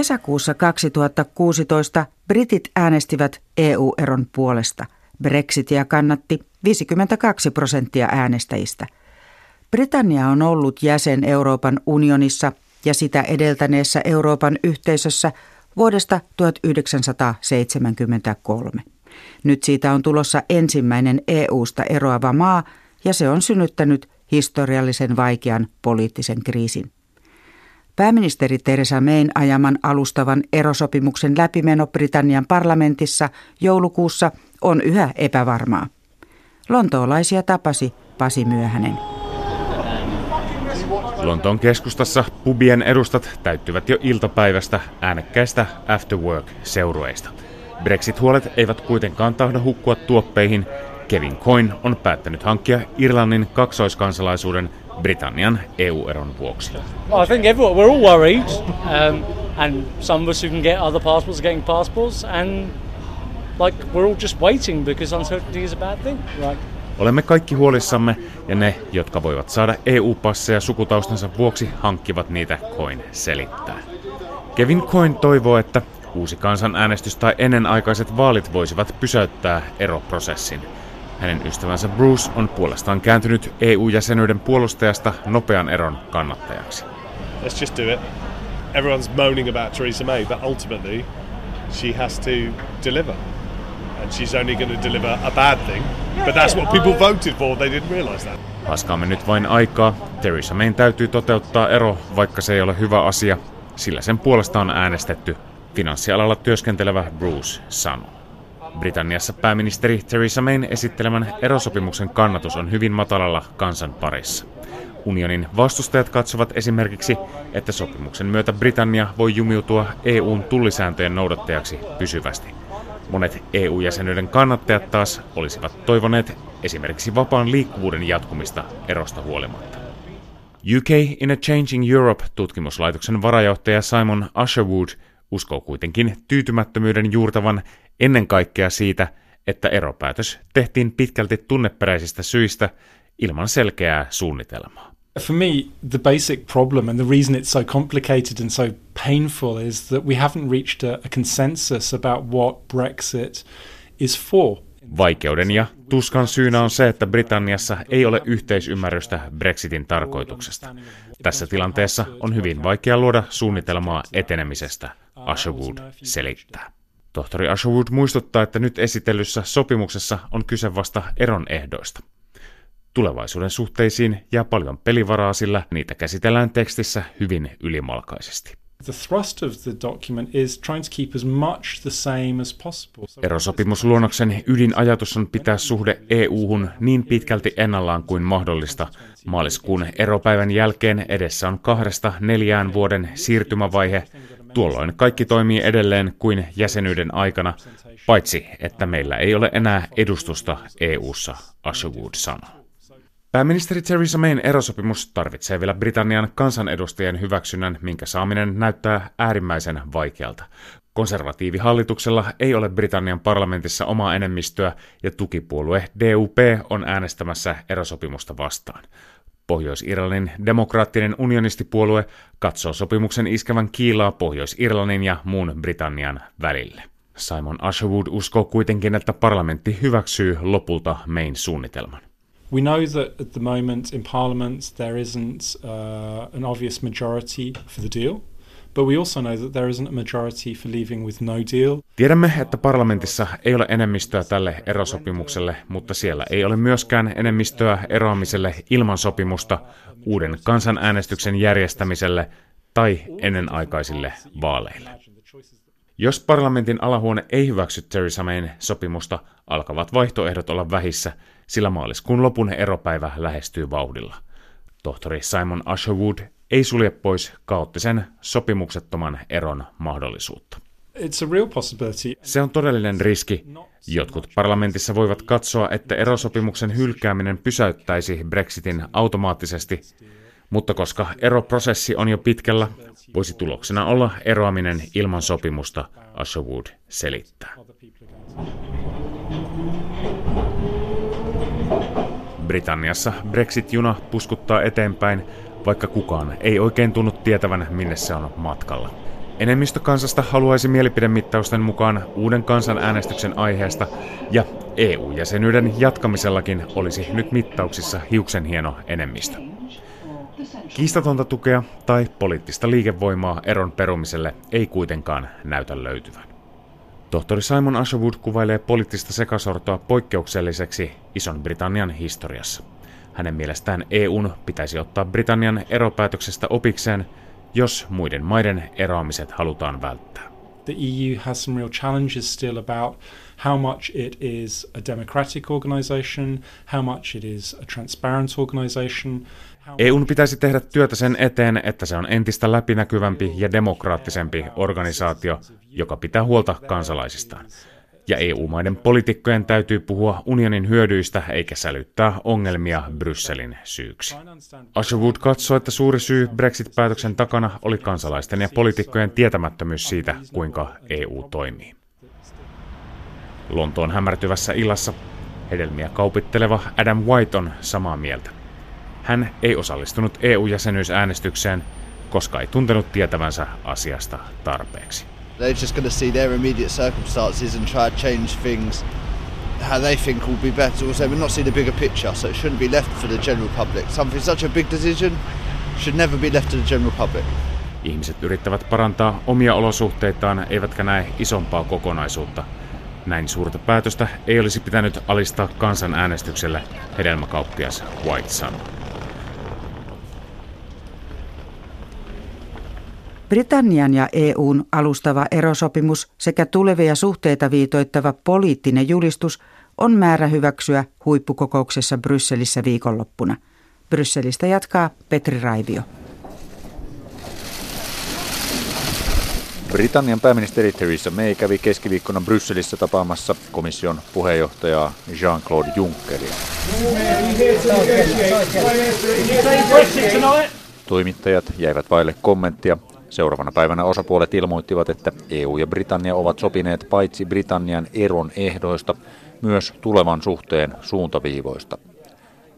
Kesäkuussa 2016 britit äänestivät EU-eron puolesta. Brexitia kannatti 52 prosenttia äänestäjistä. Britannia on ollut jäsen Euroopan unionissa ja sitä edeltäneessä Euroopan yhteisössä vuodesta 1973. Nyt siitä on tulossa ensimmäinen EU-sta eroava maa ja se on synnyttänyt historiallisen vaikean poliittisen kriisin. Pääministeri Theresa Mayn ajaman alustavan erosopimuksen läpimeno Britannian parlamentissa joulukuussa on yhä epävarmaa. Lontoolaisia tapasi Pasi Myöhänen. Lontoon keskustassa pubien edustat täyttyvät jo iltapäivästä äänekkäistä after work-seurueista. Brexit-huolet eivät kuitenkaan tahdo hukkua tuoppeihin. Kevin Coyne on päättänyt hankkia Irlannin kaksoiskansalaisuuden Britannian EU-eron vuoksi. I think everyone, we're all worried, um, and some of us who can get other passports are getting passports, and like we're all just waiting because uncertainty is a bad thing. Right? Olemme kaikki huolissamme, ja ne, jotka voivat saada EU-passeja sukutaustansa vuoksi, hankkivat niitä, Coin selittää. Kevin Coin toivoo, että uusi kansanäänestys tai ennenaikaiset vaalit voisivat pysäyttää eroprosessin. Hänen ystävänsä Bruce on puolestaan kääntynyt EU-jäsenyyden puolustajasta nopean eron kannattajaksi. Let's just do it. Everyone's moaning about Theresa May, but ultimately she has to deliver. And she's only going to deliver a bad thing. But that's what people voted for. They didn't realize that. Haskaamme nyt vain aikaa. Theresa Mayn täytyy toteuttaa ero, vaikka se ei ole hyvä asia, sillä sen puolesta on äänestetty, finanssialalla työskentelevä Bruce sanoo. Britanniassa pääministeri Theresa Mayn esittelemän erosopimuksen kannatus on hyvin matalalla kansan parissa. Unionin vastustajat katsovat esimerkiksi, että sopimuksen myötä Britannia voi jumiutua EUn tullisääntöjen noudattajaksi pysyvästi. Monet EU-jäsenyyden kannattajat taas olisivat toivoneet esimerkiksi vapaan liikkuvuuden jatkumista erosta huolimatta. UK in a Changing Europe-tutkimuslaitoksen varajohtaja Simon Usherwood uskoo kuitenkin tyytymättömyyden juurtavan ennen kaikkea siitä, että eropäätös tehtiin pitkälti tunneperäisistä syistä ilman selkeää suunnitelmaa. For me, the basic problem and the reason it's so complicated and so painful is that we haven't reached a, a consensus about what Brexit is for. Vaikeuden ja tuskan syynä on se, että Britanniassa ei ole yhteisymmärrystä Brexitin tarkoituksesta. Tässä tilanteessa on hyvin vaikea luoda suunnitelmaa etenemisestä, Usherwood selittää. Tohtori Usherwood muistuttaa, että nyt esitellyssä sopimuksessa on kyse vasta eron ehdoista. Tulevaisuuden suhteisiin jää paljon pelivaraa, sillä niitä käsitellään tekstissä hyvin ylimalkaisesti. Erosopimusluonnoksen ydinajatus on pitää suhde EU-hun niin pitkälti ennallaan kuin mahdollista. Maaliskuun eropäivän jälkeen edessä on kahdesta neljään vuoden siirtymävaihe. Tuolloin kaikki toimii edelleen kuin jäsenyyden aikana, paitsi että meillä ei ole enää edustusta EU-ssa, Usherwood sanoo. Pääministeri Theresa Mayn erosopimus tarvitsee vielä Britannian kansanedustajien hyväksynnän, minkä saaminen näyttää äärimmäisen vaikealta. Konservatiivihallituksella ei ole Britannian parlamentissa omaa enemmistöä ja tukipuolue DUP on äänestämässä erosopimusta vastaan. Pohjois-Irlannin demokraattinen unionistipuolue katsoo sopimuksen iskevän kiilaa Pohjois-Irlannin ja muun Britannian välille. Simon Usherwood uskoo kuitenkin, että parlamentti hyväksyy lopulta Mayn suunnitelman. We know that at the moment in Parliament there isn't uh, an obvious majority for the deal. But we also know that there isn't a majority for leaving with no deal. Tiedämme, että parlamentissa ei ole enemmistöä tälle erosopimukselle, mutta siellä ei ole myöskään enemmistöä eroamiselle ilman sopimusta, uuden kansanäänestyksen järjestämiselle tai ennenaikaisille vaaleille. Jos parlamentin alahuone ei hyväksy Theresa Mayn sopimusta, alkavat vaihtoehdot olla vähissä, sillä maaliskuun lopun eropäivä lähestyy vauhdilla. Tohtori Simon Usherwood ei sulje pois kaoottisen sopimuksettoman eron mahdollisuutta. It's a real possibility. Se on todellinen riski. Jotkut parlamentissa voivat katsoa, että erosopimuksen hylkääminen pysäyttäisi Brexitin automaattisesti, mutta koska eroprosessi on jo pitkällä, voisi tuloksena olla eroaminen ilman sopimusta, Usherwood selittää. Britanniassa Brexit-juna puskuttaa eteenpäin, vaikka kukaan ei oikein tunnu tietävän, minne se on matkalla. Enemmistö kansasta haluaisi mielipidemittausten mukaan uuden kansanäänestyksen aiheesta, ja EU-jäsenyyden jatkamisellakin olisi nyt mittauksissa hiuksen hieno enemmistö. Kiistatonta tukea tai poliittista liikevoimaa eron perumiselle ei kuitenkaan näytä löytyvän. Tohtori Simon Asherwood kuvailee poliittista sekasortoa poikkeukselliseksi Ison-Britannian historiassa. Hänen mielestään EUn pitäisi ottaa Britannian eropäätöksestä opikseen, jos muiden maiden eroamiset halutaan välttää. The EU has some real challenges still about how much it is a democratic organization, how much it is a transparent organization. EUn pitäisi tehdä työtä sen eteen, että se on entistä läpinäkyvämpi ja demokraattisempi organisaatio, joka pitää huolta kansalaisistaan. Ja EU-maiden poliitikkojen täytyy puhua unionin hyödyistä eikä sälyttää ongelmia Brysselin syyksi. Asherwood katsoi, että suuri syy Brexit-päätöksen takana oli kansalaisten ja poliitikkojen tietämättömyys siitä, kuinka EU toimii. Lontoon hämärtyvässä illassa hedelmiä kaupitteleva Adam White on samaa mieltä. Hän ei osallistunut EU-jäsenyysäänestykseen, koska ei tuntenut tietävänsä asiasta tarpeeksi. They're just going to see their immediate circumstances and try to change things how they think will be better. Also, we're not seeing the bigger picture, so it shouldn't be left for the general public. Something such a big decision should never be left to the general public. Ihmiset yrittävät parantaa omia olosuhteitaan, eivätkä näe isompaa kokonaisuutta. Näin suurta päätöstä ei olisi pitänyt alistaa kansanäänestykselle, hedelmäkauppias White sanoi. Britannian ja EUn alustava erosopimus sekä tulevia suhteita viitoittava poliittinen julistus on määrä hyväksyä huippukokouksessa Brysselissä viikonloppuna. Brysselistä jatkaa Petri Raivio. Britannian pääministeri Theresa May kävi keskiviikkona Brysselissä tapaamassa komission puheenjohtajaa Jean-Claude Junckeria. Toimittajat jäivät vaille kommenttia Seuraavana päivänä osapuolet ilmoittivat, että EU ja Britannia ovat sopineet paitsi Britannian eron ehdoista, myös tulevan suhteen suuntaviivoista.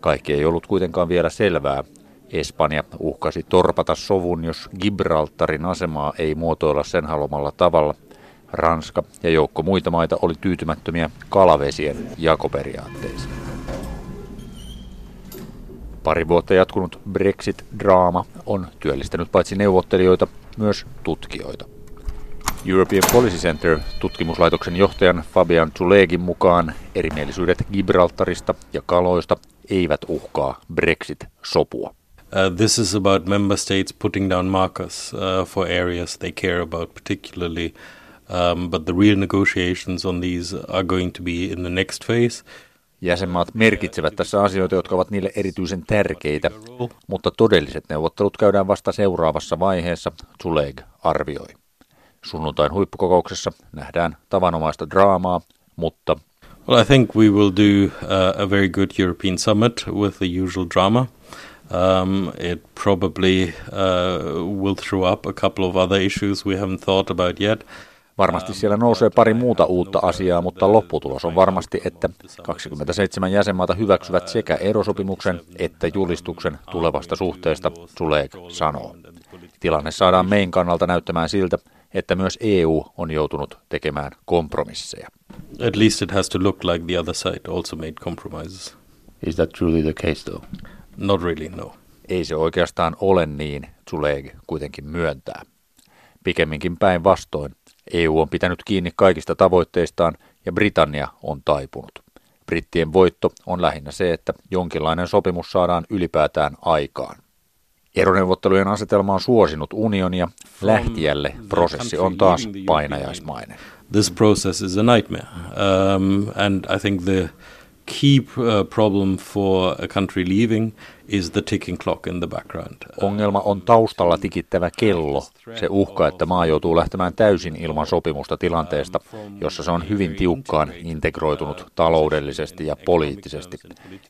Kaikki ei ollut kuitenkaan vielä selvää. Espanja uhkasi torpata sovun, jos Gibraltarin asemaa ei muotoilla sen haluamalla tavalla. Ranska ja joukko muita maita oli tyytymättömiä kalavesien jakoperiaatteisiin. Pari vuotta jatkunut Brexit-draama on työllistänyt paitsi neuvottelijoita, myös tutkijoita. European Policy Center tutkimuslaitoksen johtajan Fabian Zulegin mukaan erimielisyydet Gibraltarista ja kaloista eivät uhkaa Brexit-sopua. Uh, this is about member states putting down markers uh, for areas they care about particularly, um, but the real negotiations on these are going to be in the next phase. Jäsenmaat merkitsevät tässä asioita, jotka ovat niille erityisen tärkeitä, mutta todelliset neuvottelut käydään vasta seuraavassa vaiheessa, Zuleg arvioi. Sunnuntain huippukokouksessa nähdään tavanomaista draamaa, mutta Well, I think we will do uh, a very good European summit with the usual drama. Um, it probably uh, will throw up a couple of other issues we haven't thought about yet. Varmasti siellä nousee pari muuta uutta asiaa, mutta lopputulos on varmasti, että 27 jäsenmaata hyväksyvät sekä erosopimuksen että julistuksen tulevasta suhteesta, Zulek sanoo. Tilanne saadaan mein kannalta näyttämään siltä, että myös EU on joutunut tekemään kompromisseja. At least it has to look like the other side also made compromises. Is that truly the case though? Not really, no. Ei se oikeastaan ole niin, Zuleg kuitenkin myöntää. Pikemminkin päinvastoin. EU on pitänyt kiinni kaikista tavoitteistaan ja Britannia on taipunut. Brittien voitto on lähinnä se, että jonkinlainen sopimus saadaan ylipäätään aikaan. Eroneuvottelujen asetelma on suosinut unionia. Lähtijälle prosessi on taas painajaismainen. This process is a nightmare. Um, and I think the key uh, problem for a country leaving is the ticking clock in the background. Ongelma on taustalla tikittävä kello. Se uhka, että maa joutuu lähtemään täysin ilman sopimusta tilanteesta, jossa se on hyvin tiukkaan integroitunut taloudellisesti ja poliittisesti.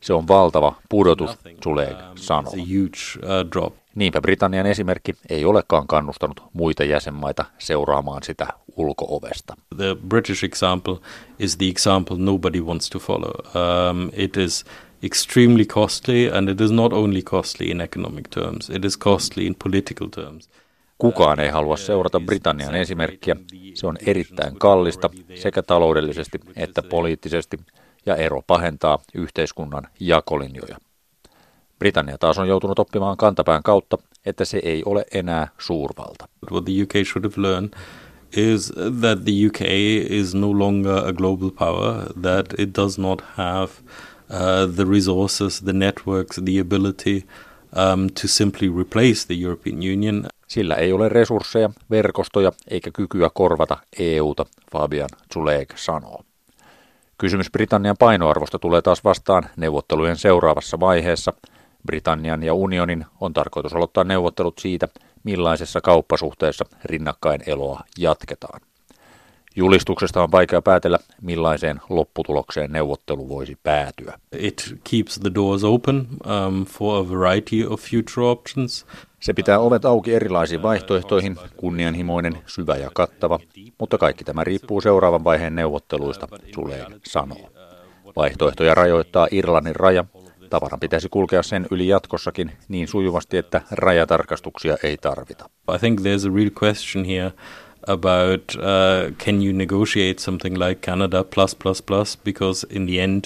Se on valtava pudotus, Zuleg sanoo. Uh, Niinpä Britannian esimerkki ei olekaan kannustanut muita jäsenmaita seuraamaan sitä ulkoovesta. The British example is the example nobody wants to follow. Um, it is extremely costly, and it is not only costly in economic terms, it is costly in political terms. Kukaan ei halua seurata Britannian esimerkkiä. Se on erittäin kallista sekä taloudellisesti että poliittisesti, ja ero pahentaa yhteiskunnan jakolinjoja. Britannia taas on joutunut oppimaan kantapään kautta, että se ei ole enää suurvalta. What the UK should have learned is that the UK is no longer a global power, that it does not have uh, the resources, the networks, the ability um, to simply replace the European Union. Sillä ei ole resursseja, verkostoja eikä kykyä korvata EUta, Fabian Zuleg sanoo. Kysymys Britannian painoarvosta tulee taas vastaan neuvottelujen seuraavassa vaiheessa. Britannian ja unionin on tarkoitus aloittaa neuvottelut siitä, millaisessa kauppasuhteessa rinnakkain eloa jatketaan. Julistuksesta on vaikea päätellä, millaiseen lopputulokseen neuvottelu voisi päätyä. It keeps the doors open um, for a variety of future options. Se pitää ovet auki erilaisiin vaihtoehtoihin, kunnianhimoinen, syvä ja kattava, mutta kaikki tämä riippuu seuraavan vaiheen neuvotteluista, Tulee sanoo. Vaihtoehtoja rajoittaa Irlannin raja. Tavaran pitäisi kulkea sen yli jatkossakin niin sujuvasti, että rajatarkastuksia ei tarvita. I think there's a real question here about uh, can you negotiate something like Canada plus plus plus because in the end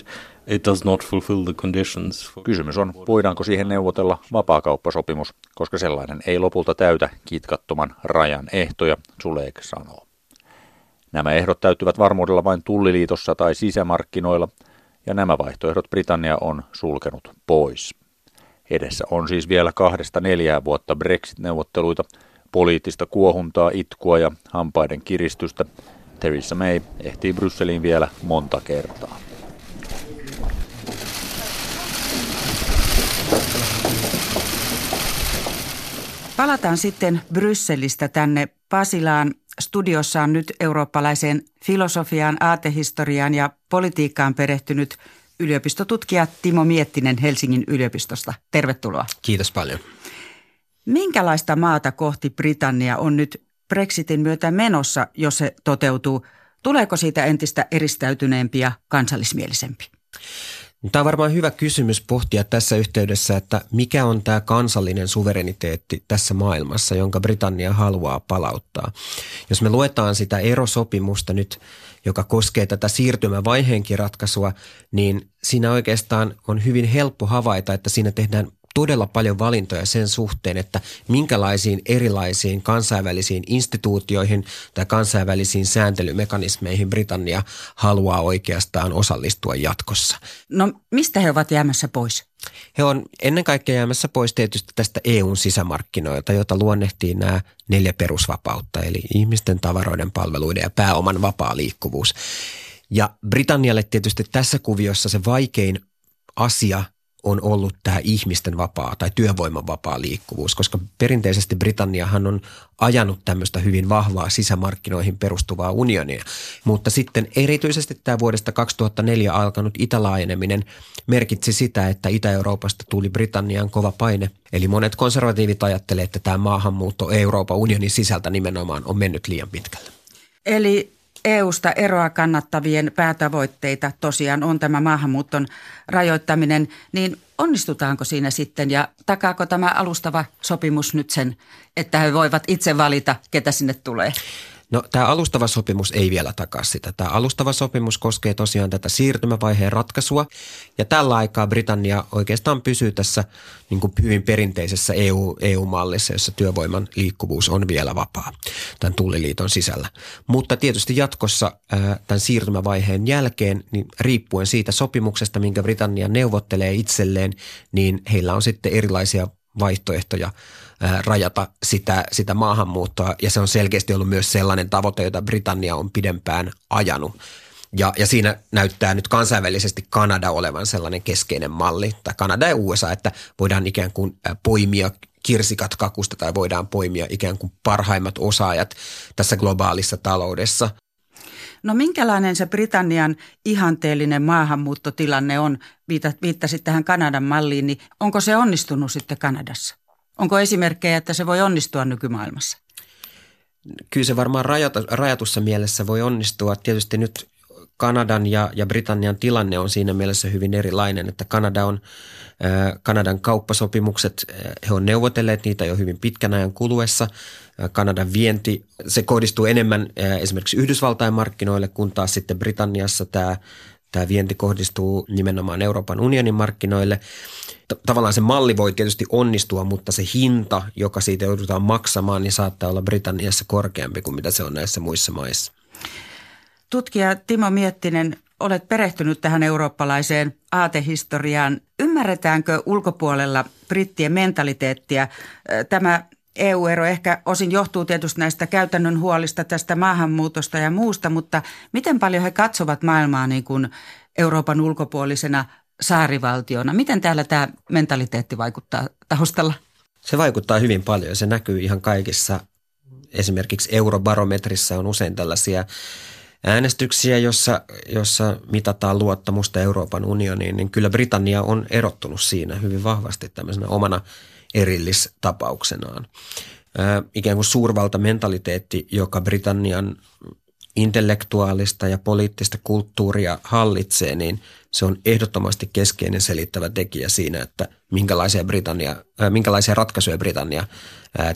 it does not fulfill the conditions. Kysymys on, voidaanko siihen neuvotella vapaakauppasopimus, koska sellainen ei lopulta täytä kitkattoman rajan ehtoja, Zulek sanoo. Nämä ehdot täyttyvät varmuudella vain tulliliitossa tai sisämarkkinoilla, ja nämä vaihtoehdot Britannia on sulkenut pois. Edessä on siis vielä kahdesta neljää vuotta Brexit-neuvotteluita, poliittista kuohuntaa, itkua ja hampaiden kiristystä. Theresa May ehtii Brysseliin vielä monta kertaa. Palataan sitten Brysselistä tänne Pasilaan. Studiossa on nyt eurooppalaiseen filosofiaan, aatehistoriaan ja politiikkaan perehtynyt yliopistotutkija Timo Miettinen Helsingin yliopistosta. Tervetuloa. Kiitos paljon. Minkälaista maata kohti Britannia on nyt Brexitin myötä menossa, jos se toteutuu? Tuleeko siitä entistä eristäytyneempi ja kansallismielisempi? Tämä on varmaan hyvä kysymys pohtia tässä yhteydessä, että mikä on tämä kansallinen suvereniteetti tässä maailmassa, jonka Britannia haluaa palauttaa. Jos me luetaan sitä erosopimusta nyt, joka koskee tätä siirtymävaiheenkin ratkaisua, niin siinä oikeastaan on hyvin helppo havaita, että siinä tehdään todella paljon valintoja sen suhteen, että minkälaisiin erilaisiin kansainvälisiin instituutioihin tai kansainvälisiin sääntelymekanismeihin Britannia haluaa oikeastaan osallistua jatkossa. No mistä he ovat jäämässä pois? He on ennen kaikkea jäämässä pois tietysti tästä EUn sisämarkkinoilta, jota luonnehtii nämä neljä perusvapautta, eli ihmisten, tavaroiden, palveluiden ja pääoman vapaa liikkuvuus. Ja Britannialle tietysti tässä kuviossa se vaikein asia on ollut tämä ihmisten vapaa tai työvoiman vapaa liikkuvuus, koska perinteisesti Britanniahan on ajanut tämmöistä hyvin vahvaa sisämarkkinoihin perustuvaa unionia. Mutta sitten erityisesti tämä vuodesta 2004 alkanut itälaajeneminen merkitsi sitä, että Itä-Euroopasta tuli Britannian kova paine. Eli monet konservatiivit ajattelevat, että tämä maahanmuutto Euroopan unionin sisältä nimenomaan on mennyt liian pitkälle. Eli EUsta eroa kannattavien päätavoitteita tosiaan on tämä maahanmuuton rajoittaminen, niin onnistutaanko siinä sitten ja takaako tämä alustava sopimus nyt sen, että he voivat itse valita, ketä sinne tulee? No tämä alustava sopimus ei vielä takaa sitä. Tämä alustava sopimus koskee tosiaan tätä siirtymävaiheen ratkaisua ja tällä aikaa Britannia oikeastaan pysyy tässä niin kuin hyvin perinteisessä EU, EU-mallissa, jossa työvoiman liikkuvuus on vielä vapaa tämän tulliliiton sisällä. Mutta tietysti jatkossa tämän siirtymävaiheen jälkeen, niin riippuen siitä sopimuksesta, minkä Britannia neuvottelee itselleen, niin heillä on sitten erilaisia vaihtoehtoja – rajata sitä, sitä maahanmuuttoa ja se on selkeästi ollut myös sellainen tavoite, jota Britannia on pidempään ajanut. Ja, ja siinä näyttää nyt kansainvälisesti Kanada olevan sellainen keskeinen malli, tai Kanada ja USA, että voidaan ikään kuin poimia kirsikat kakusta tai voidaan poimia ikään kuin parhaimmat osaajat tässä globaalissa taloudessa. No minkälainen se Britannian ihanteellinen maahanmuuttotilanne on? Viittasit tähän Kanadan malliin, niin onko se onnistunut sitten Kanadassa? Onko esimerkkejä, että se voi onnistua nykymaailmassa? Kyllä se varmaan rajatussa mielessä voi onnistua. Tietysti nyt Kanadan ja, ja Britannian tilanne on siinä mielessä hyvin erilainen, että Kanada on, Kanadan kauppasopimukset, he on neuvotelleet niitä jo hyvin pitkän ajan kuluessa. Kanadan vienti, se kohdistuu enemmän esimerkiksi Yhdysvaltain markkinoille, kun taas sitten Britanniassa tämä Tämä vienti kohdistuu nimenomaan Euroopan unionin markkinoille. Tavallaan se malli voi tietysti onnistua, mutta se hinta, joka siitä joudutaan maksamaan, niin saattaa olla Britanniassa korkeampi kuin mitä se on näissä muissa maissa. Tutkija Timo Miettinen, olet perehtynyt tähän eurooppalaiseen aatehistoriaan. Ymmärretäänkö ulkopuolella brittien mentaliteettia? Tämä EU-ero ehkä osin johtuu tietysti näistä käytännön huolista tästä maahanmuutosta ja muusta, mutta miten paljon he katsovat maailmaa niin kuin Euroopan ulkopuolisena saarivaltiona? Miten täällä tämä mentaliteetti vaikuttaa taustalla? Se vaikuttaa hyvin paljon. Se näkyy ihan kaikissa. Esimerkiksi eurobarometrissa on usein tällaisia äänestyksiä, jossa, jossa mitataan luottamusta Euroopan unioniin, niin kyllä Britannia on erottunut siinä hyvin vahvasti tämmöisenä omana erillistapauksenaan. Ikään kuin suurvaltamentaliteetti, joka Britannian intellektuaalista ja poliittista kulttuuria hallitsee, niin se on ehdottomasti keskeinen selittävä tekijä siinä, että minkälaisia, Britannia, minkälaisia ratkaisuja Britannia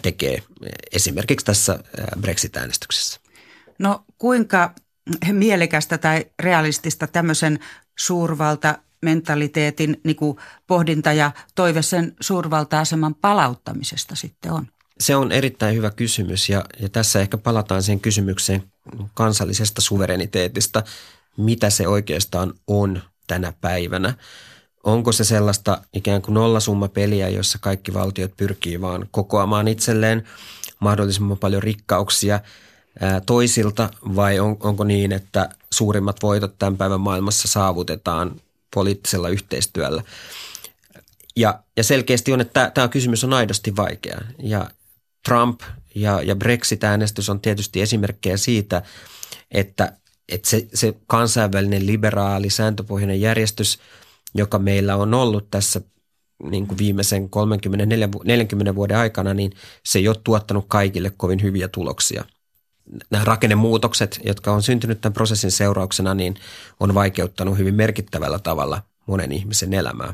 tekee esimerkiksi tässä Brexit-äänestyksessä. No kuinka mielekästä tai realistista tämmöisen suurvalta mentaliteetin niin kuin pohdinta ja toive sen suurvalta-aseman palauttamisesta sitten on? Se on erittäin hyvä kysymys ja, ja tässä ehkä palataan siihen kysymykseen kansallisesta suvereniteetista, mitä se oikeastaan on tänä päivänä. Onko se sellaista ikään kuin nollasummapeliä, jossa kaikki valtiot pyrkii vaan kokoamaan itselleen mahdollisimman paljon rikkauksia toisilta vai on, onko niin, että suurimmat voitot tämän päivän maailmassa saavutetaan poliittisella yhteistyöllä. Ja, ja selkeästi on, että tämä kysymys on aidosti vaikea. Ja Trump ja, ja Brexit-äänestys on tietysti esimerkkejä siitä, että, että se, se kansainvälinen liberaali sääntöpohjainen järjestys, joka meillä on ollut tässä niin kuin viimeisen 30-40 vuoden aikana, niin se ei ole tuottanut kaikille kovin hyviä tuloksia – nämä rakennemuutokset, jotka on syntynyt tämän prosessin seurauksena, niin on vaikeuttanut hyvin merkittävällä tavalla monen ihmisen elämää.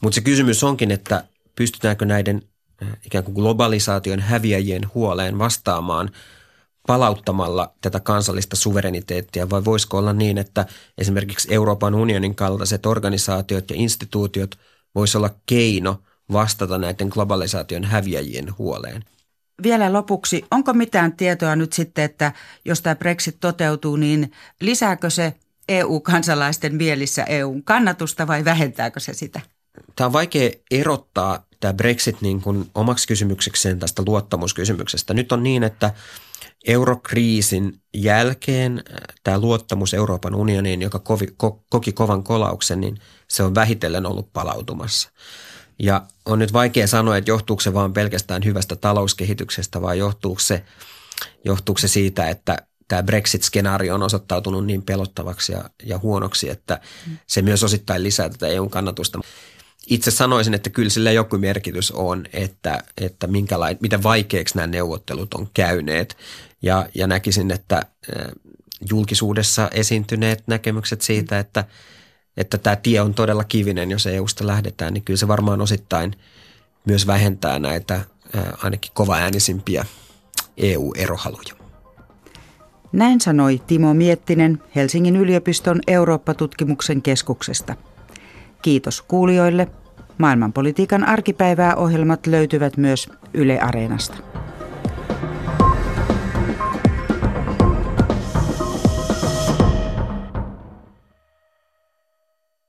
Mutta se kysymys onkin, että pystytäänkö näiden eh, ikään kuin globalisaation häviäjien huoleen vastaamaan palauttamalla tätä kansallista suvereniteettia vai voisiko olla niin, että esimerkiksi Euroopan unionin kaltaiset organisaatiot ja instituutiot voisi olla keino vastata näiden globalisaation häviäjien huoleen vielä lopuksi, onko mitään tietoa nyt sitten, että jos tämä Brexit toteutuu, niin lisääkö se EU-kansalaisten mielissä EUn kannatusta vai vähentääkö se sitä? Tämä on vaikea erottaa tämä Brexit niin kuin omaksi kysymyksekseen tästä luottamuskysymyksestä. Nyt on niin, että eurokriisin jälkeen äh, tämä luottamus Euroopan unioniin, joka kovi, ko, koki kovan kolauksen, niin se on vähitellen ollut palautumassa. Ja on nyt vaikea sanoa, että johtuuko se vaan pelkästään hyvästä talouskehityksestä vai johtuuko se, johtuuko se siitä, että tämä Brexit-skenaario on osoittautunut niin pelottavaksi ja, ja huonoksi, että se myös osittain lisää tätä EUn kannatusta. Itse sanoisin, että kyllä sillä joku merkitys on, että, että miten vaikeaksi nämä neuvottelut on käyneet. Ja, ja näkisin, että julkisuudessa esiintyneet näkemykset siitä, että – että tämä tie on todella kivinen, jos EUsta lähdetään, niin kyllä se varmaan osittain myös vähentää näitä ainakin kovaäänisimpiä EU-erohaluja. Näin sanoi Timo Miettinen Helsingin yliopiston Eurooppa-tutkimuksen keskuksesta. Kiitos kuulijoille. Maailmanpolitiikan arkipäivää ohjelmat löytyvät myös Yle Areenasta.